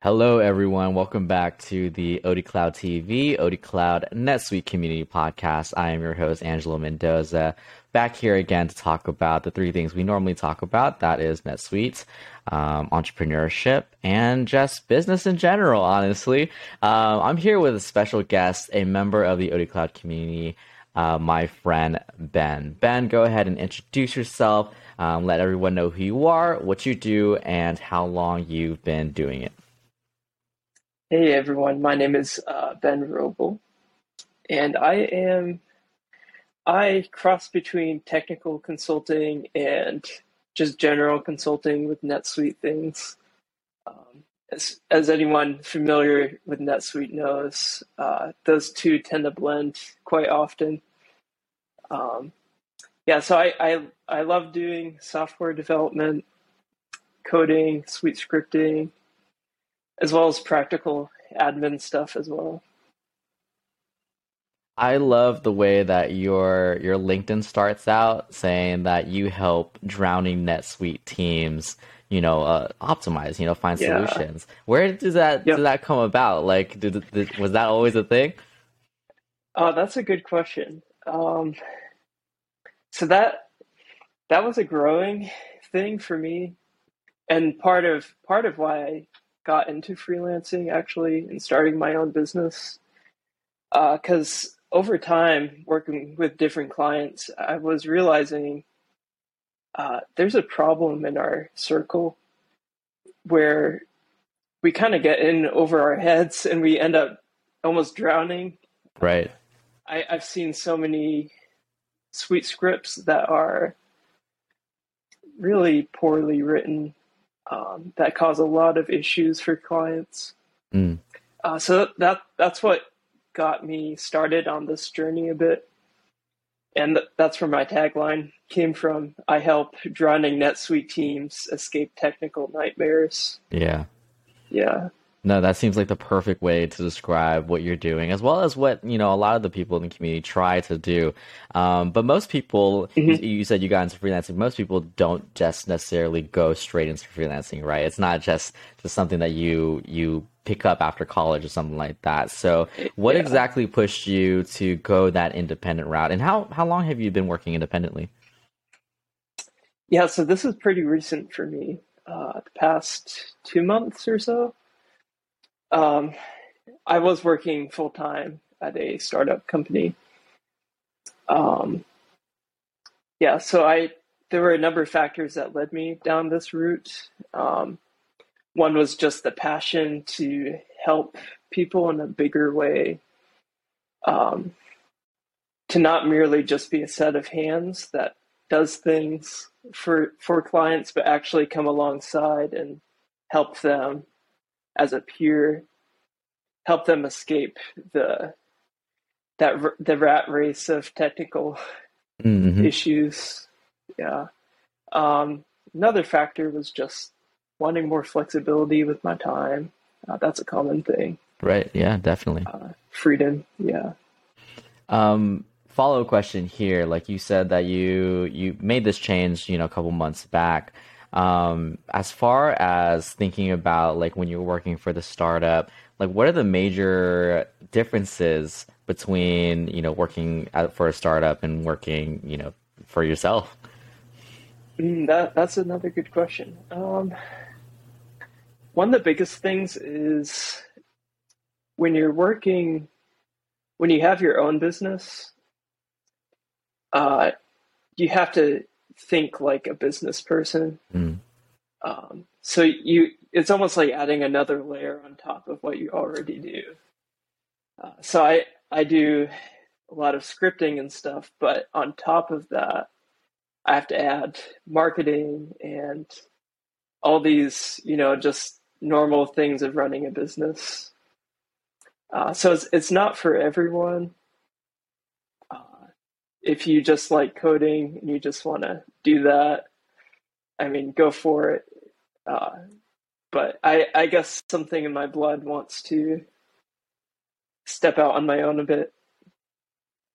Hello, everyone. Welcome back to the OD Cloud TV, OD Cloud NetSuite Community Podcast. I am your host, Angelo Mendoza, back here again to talk about the three things we normally talk about. That is NetSuite, um, entrepreneurship, and just business in general, honestly. Um, I'm here with a special guest, a member of the OD Cloud community, uh, my friend Ben. Ben, go ahead and introduce yourself. Um, let everyone know who you are, what you do, and how long you've been doing it. Hey everyone, my name is uh, Ben Rogol, and I am I cross between technical consulting and just general consulting with NetSuite things. Um, as, as anyone familiar with NetSuite knows, uh, those two tend to blend quite often. Um, yeah, so I, I I love doing software development, coding, suite scripting, as well as practical admin stuff as well. I love the way that your your LinkedIn starts out saying that you help drowning NetSuite teams, you know, uh, optimize, you know, find yeah. solutions. Where does that yep. did that come about? Like, did, did, was that always a thing? Oh, that's a good question. Um, so that that was a growing thing for me, and part of part of why I got into freelancing actually and starting my own business. Because uh, over time, working with different clients, I was realizing uh, there's a problem in our circle where we kind of get in over our heads and we end up almost drowning. Right. I, I've seen so many SuiteScripts that are really poorly written um, that cause a lot of issues for clients. Mm. Uh, so that that's what got me started on this journey a bit, and that's where my tagline came from. I help drowning NetSuite teams escape technical nightmares. Yeah, yeah. No, that seems like the perfect way to describe what you're doing, as well as what you know a lot of the people in the community try to do. Um, but most people, mm-hmm. you, you, said you got into freelancing. Most people don't just necessarily go straight into freelancing, right? It's not just just something that you you pick up after college or something like that. So, what yeah. exactly pushed you to go that independent route, and how how long have you been working independently? Yeah, so this is pretty recent for me. Uh, the past two months or so. Um, I was working full time at a startup company. Um, yeah, so I there were a number of factors that led me down this route. Um, one was just the passion to help people in a bigger way, um, to not merely just be a set of hands that does things for for clients, but actually come alongside and help them as a peer help them escape the that the rat race of technical mm-hmm. issues. Yeah. Um, another factor was just wanting more flexibility with my time. Uh, that's a common thing. Right. Yeah. Definitely. Uh, freedom. Yeah. Um, follow question here. Like you said that you you made this change, you know, a couple months back. Um, as far as thinking about like when you're working for the startup, like what are the major differences between you know working at, for a startup and working you know for yourself? Mm, that that's another good question. Um, one of the biggest things is when you're working, when you have your own business, uh, you have to think like a business person. Mm. Um, so you, it's almost like adding another layer on top of what you already do. Uh, so I, I do a lot of scripting and stuff, but on top of that, I have to add marketing and all these, you know, just normal things of running a business. Uh, so it's it's not for everyone if you just like coding and you just want to do that, I mean, go for it. Uh, but I, I guess something in my blood wants to step out on my own a bit,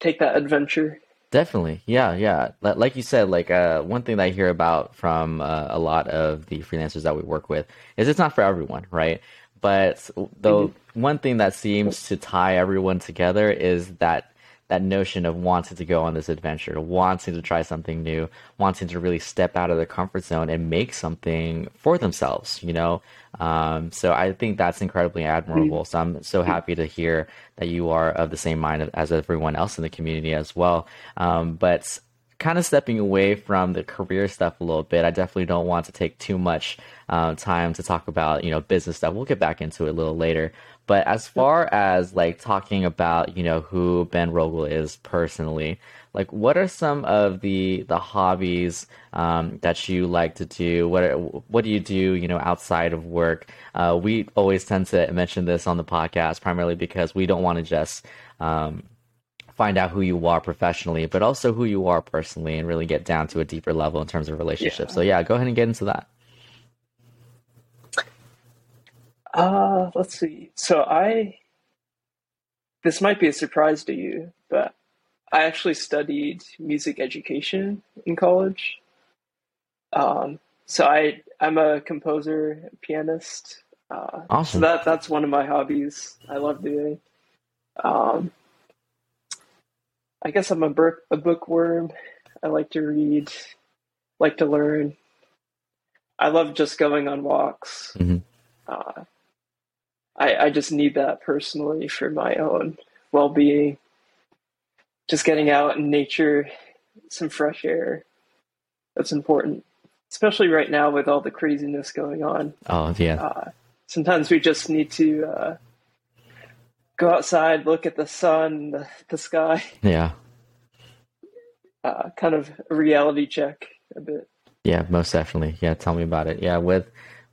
take that adventure. Definitely, yeah, yeah. Like you said, like uh, one thing that I hear about from uh, a lot of the freelancers that we work with is it's not for everyone, right? but the mm-hmm. one thing that seems to tie everyone together is that that notion of wanting to go on this adventure, wanting to try something new, wanting to really step out of their comfort zone and make something for themselves, you know? Um, so I think that's incredibly admirable. So I'm so happy to hear that you are of the same mind as everyone else in the community as well. Um, but kind of stepping away from the career stuff a little bit, I definitely don't want to take too much uh, time to talk about, you know, business stuff. We'll get back into it a little later. But as far as like talking about, you know, who Ben Rogol is personally, like what are some of the the hobbies um, that you like to do? What are, what do you do, you know, outside of work? Uh, we always tend to mention this on the podcast primarily because we don't want to just um, find out who you are professionally, but also who you are personally, and really get down to a deeper level in terms of relationships. Yeah. So yeah, go ahead and get into that. Uh, let's see. So I, this might be a surprise to you, but I actually studied music education in college. Um, so I, I'm a composer, pianist. Uh, awesome. So that that's one of my hobbies. I love doing. Um, I guess I'm a, book, a bookworm. I like to read, like to learn. I love just going on walks. Mm-hmm. Uh, I, I just need that personally for my own well being. Just getting out in nature, some fresh air. That's important, especially right now with all the craziness going on. Oh, yeah. Uh, sometimes we just need to uh, go outside, look at the sun, the, the sky. Yeah. Uh, kind of a reality check a bit. Yeah, most definitely. Yeah, tell me about it. Yeah, with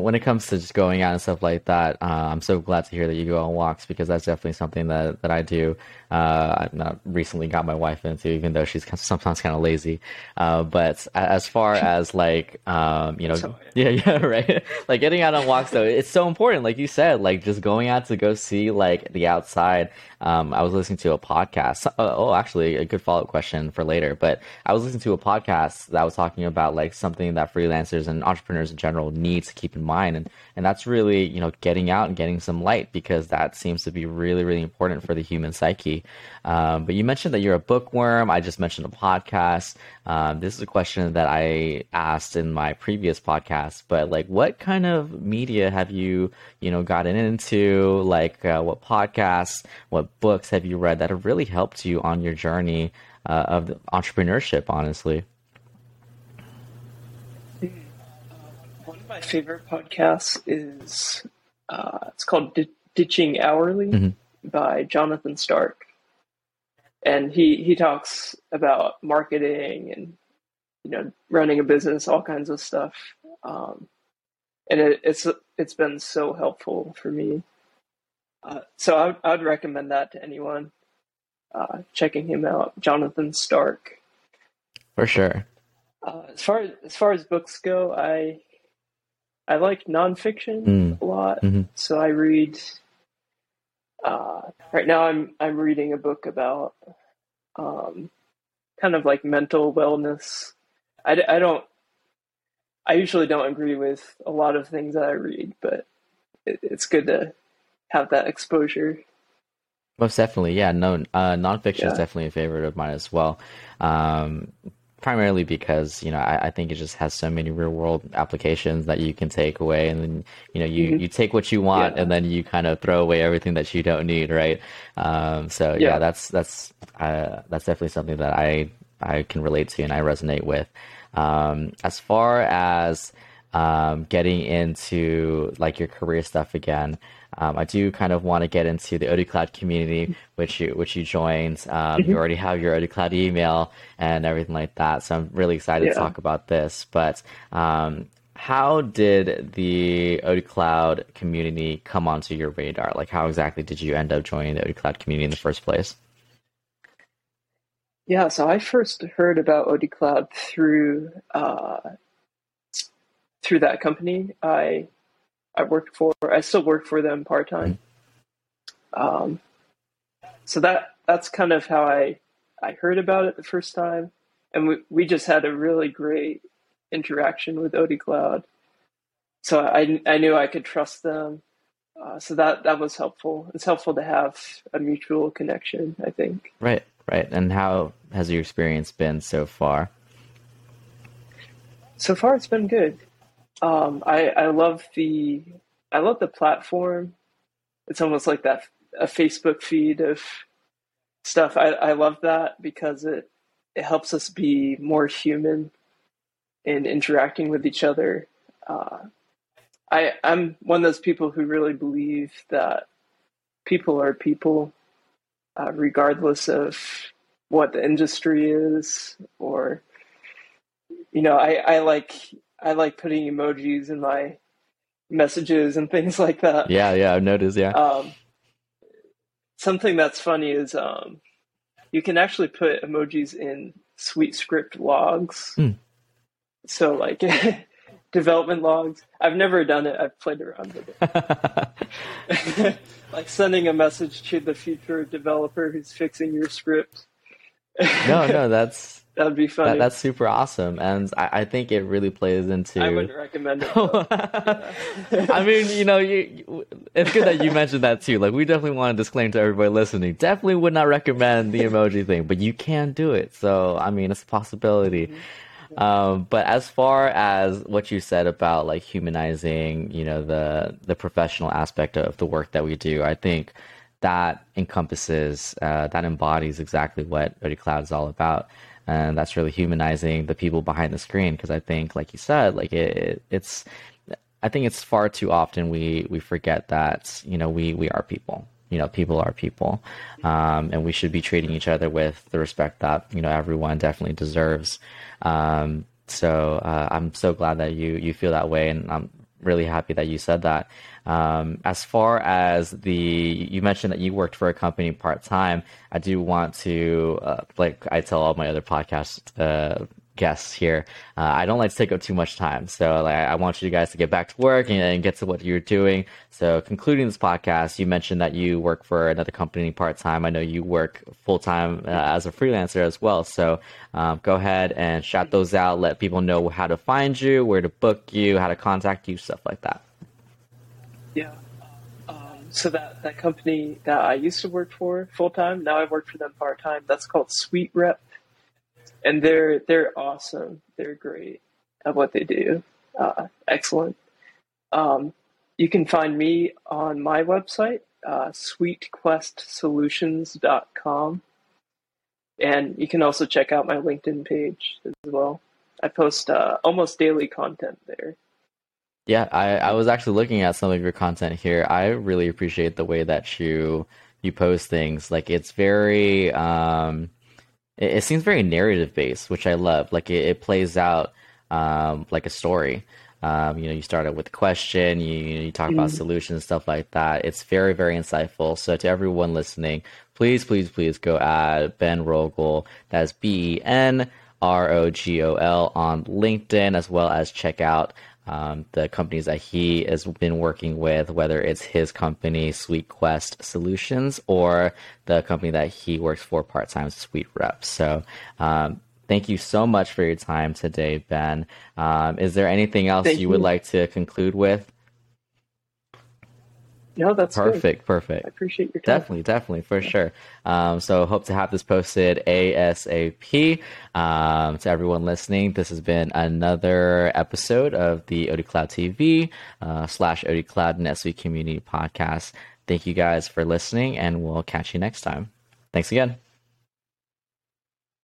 when it comes to just going out and stuff like that, uh, I'm so glad to hear that you go on walks because that's definitely something that, that I do. Uh, I've not recently got my wife into, even though she's sometimes kind of lazy. Uh, but as far as like, um, you know, so, yeah, yeah, right. like getting out on walks though, it's so important. Like you said, like just going out to go see like the outside. Um, I was listening to a podcast. Uh, oh, actually, a good follow up question for later. But I was listening to a podcast that was talking about like something that freelancers and entrepreneurs in general need to keep in mind, and and that's really you know getting out and getting some light because that seems to be really really important for the human psyche. Um, but you mentioned that you're a bookworm. I just mentioned a podcast. Um, this is a question that I asked in my previous podcast. But like, what kind of media have you you know gotten into? Like, uh, what podcasts, what books have you read that have really helped you on your journey uh, of entrepreneurship? Honestly. One of my favorite podcasts is uh, it's called D- Ditching Hourly mm-hmm. by Jonathan Stark, and he he talks about marketing and you know running a business, all kinds of stuff, um, and it, it's it's been so helpful for me. Uh, so I would, I would recommend that to anyone uh, checking him out, Jonathan Stark. For sure. Uh, as far as as far as books go, I I like nonfiction mm. a lot. Mm-hmm. So I read. Uh, right now, I'm I'm reading a book about um, kind of like mental wellness. I, I don't. I usually don't agree with a lot of things that I read, but it, it's good to have that exposure. Most definitely, yeah. No, uh, nonfiction yeah. is definitely a favorite of mine as well. Um, primarily because you know I, I, think it just has so many real world applications that you can take away, and then you know you, mm-hmm. you take what you want, yeah. and then you kind of throw away everything that you don't need, right? Um, so yeah. yeah, that's that's uh, that's definitely something that I I can relate to and I resonate with. Um, as far as um, getting into like your career stuff again. Um, I do kind of want to get into the Odoo Cloud community, which you which you joined. Um, mm-hmm. You already have your Odoo Cloud email and everything like that, so I'm really excited yeah. to talk about this. But um, how did the Odoo Cloud community come onto your radar? Like, how exactly did you end up joining the Odoo Cloud community in the first place? Yeah, so I first heard about Odoo Cloud through uh, through that company. I I worked for. I still work for them part time. Um, so that that's kind of how I I heard about it the first time, and we we just had a really great interaction with Odoo Cloud. So I I knew I could trust them. Uh, so that that was helpful. It's helpful to have a mutual connection. I think. Right, right. And how has your experience been so far? So far, it's been good. Um, I I love the I love the platform. It's almost like that a Facebook feed of stuff. I, I love that because it it helps us be more human in interacting with each other. Uh, I I'm one of those people who really believe that people are people, uh, regardless of what the industry is, or you know, I I like I like putting emojis in my messages and things like that. Yeah, yeah, I've noticed. Yeah. Um, something that's funny is um, you can actually put emojis in SuiteScript logs. Hmm. So like development logs. I've never done it. I've played around with it. like sending a message to the future developer who's fixing your script. no, no, that's That'd be funny. That, that's super awesome, and I, I, think it really plays into. I would recommend it. I mean, you know, you, it's good that you mentioned that too. Like, we definitely want to disclaim to everybody listening. Definitely would not recommend the emoji thing, but you can do it. So, I mean, it's a possibility. Mm-hmm. Um, but as far as what you said about like humanizing, you know, the the professional aspect of the work that we do, I think that encompasses, uh, that embodies exactly what OD Cloud is all about and that's really humanizing the people behind the screen because I think, like you said, like it, it's, I think it's far too often we we forget that you know we we are people. You know, people are people, um, and we should be treating each other with the respect that you know everyone definitely deserves. Um, so uh, I'm so glad that you you feel that way, and I'm really happy that you said that. Um, as far as the, you mentioned that you worked for a company part time. I do want to, uh, like I tell all my other podcast uh, guests here, uh, I don't like to take up too much time. So like, I want you guys to get back to work and, and get to what you're doing. So concluding this podcast, you mentioned that you work for another company part time. I know you work full time uh, as a freelancer as well. So um, go ahead and shout those out. Let people know how to find you, where to book you, how to contact you, stuff like that. Yeah. Um, so that, that company that I used to work for full time, now I work for them part time. That's called SuiteRep, and they're they're awesome. They're great at what they do. Uh, excellent. Um, you can find me on my website, uh, suitequestsolutions.com. And you can also check out my LinkedIn page as well. I post uh, almost daily content there. Yeah, I, I was actually looking at some of your content here. I really appreciate the way that you you post things. Like it's very um it, it seems very narrative based, which I love. Like it, it plays out um like a story. Um, you know, you start out with a question, you you talk about mm. solutions, stuff like that. It's very, very insightful. So to everyone listening, please, please, please go add Ben Rogol. That's B E N R O G O L on LinkedIn, as well as check out um, the companies that he has been working with, whether it's his company, Suite Quest Solutions, or the company that he works for part time, Suite Rep. So, um, thank you so much for your time today, Ben. Um, is there anything else you, you would like to conclude with? No, that's perfect. Good. Perfect. I appreciate your time. Definitely, definitely, for yeah. sure. Um, so hope to have this posted ASAP. Um, to everyone listening, this has been another episode of the OD Cloud TV uh, slash OD Cloud NetSuite Community Podcast. Thank you guys for listening, and we'll catch you next time. Thanks again.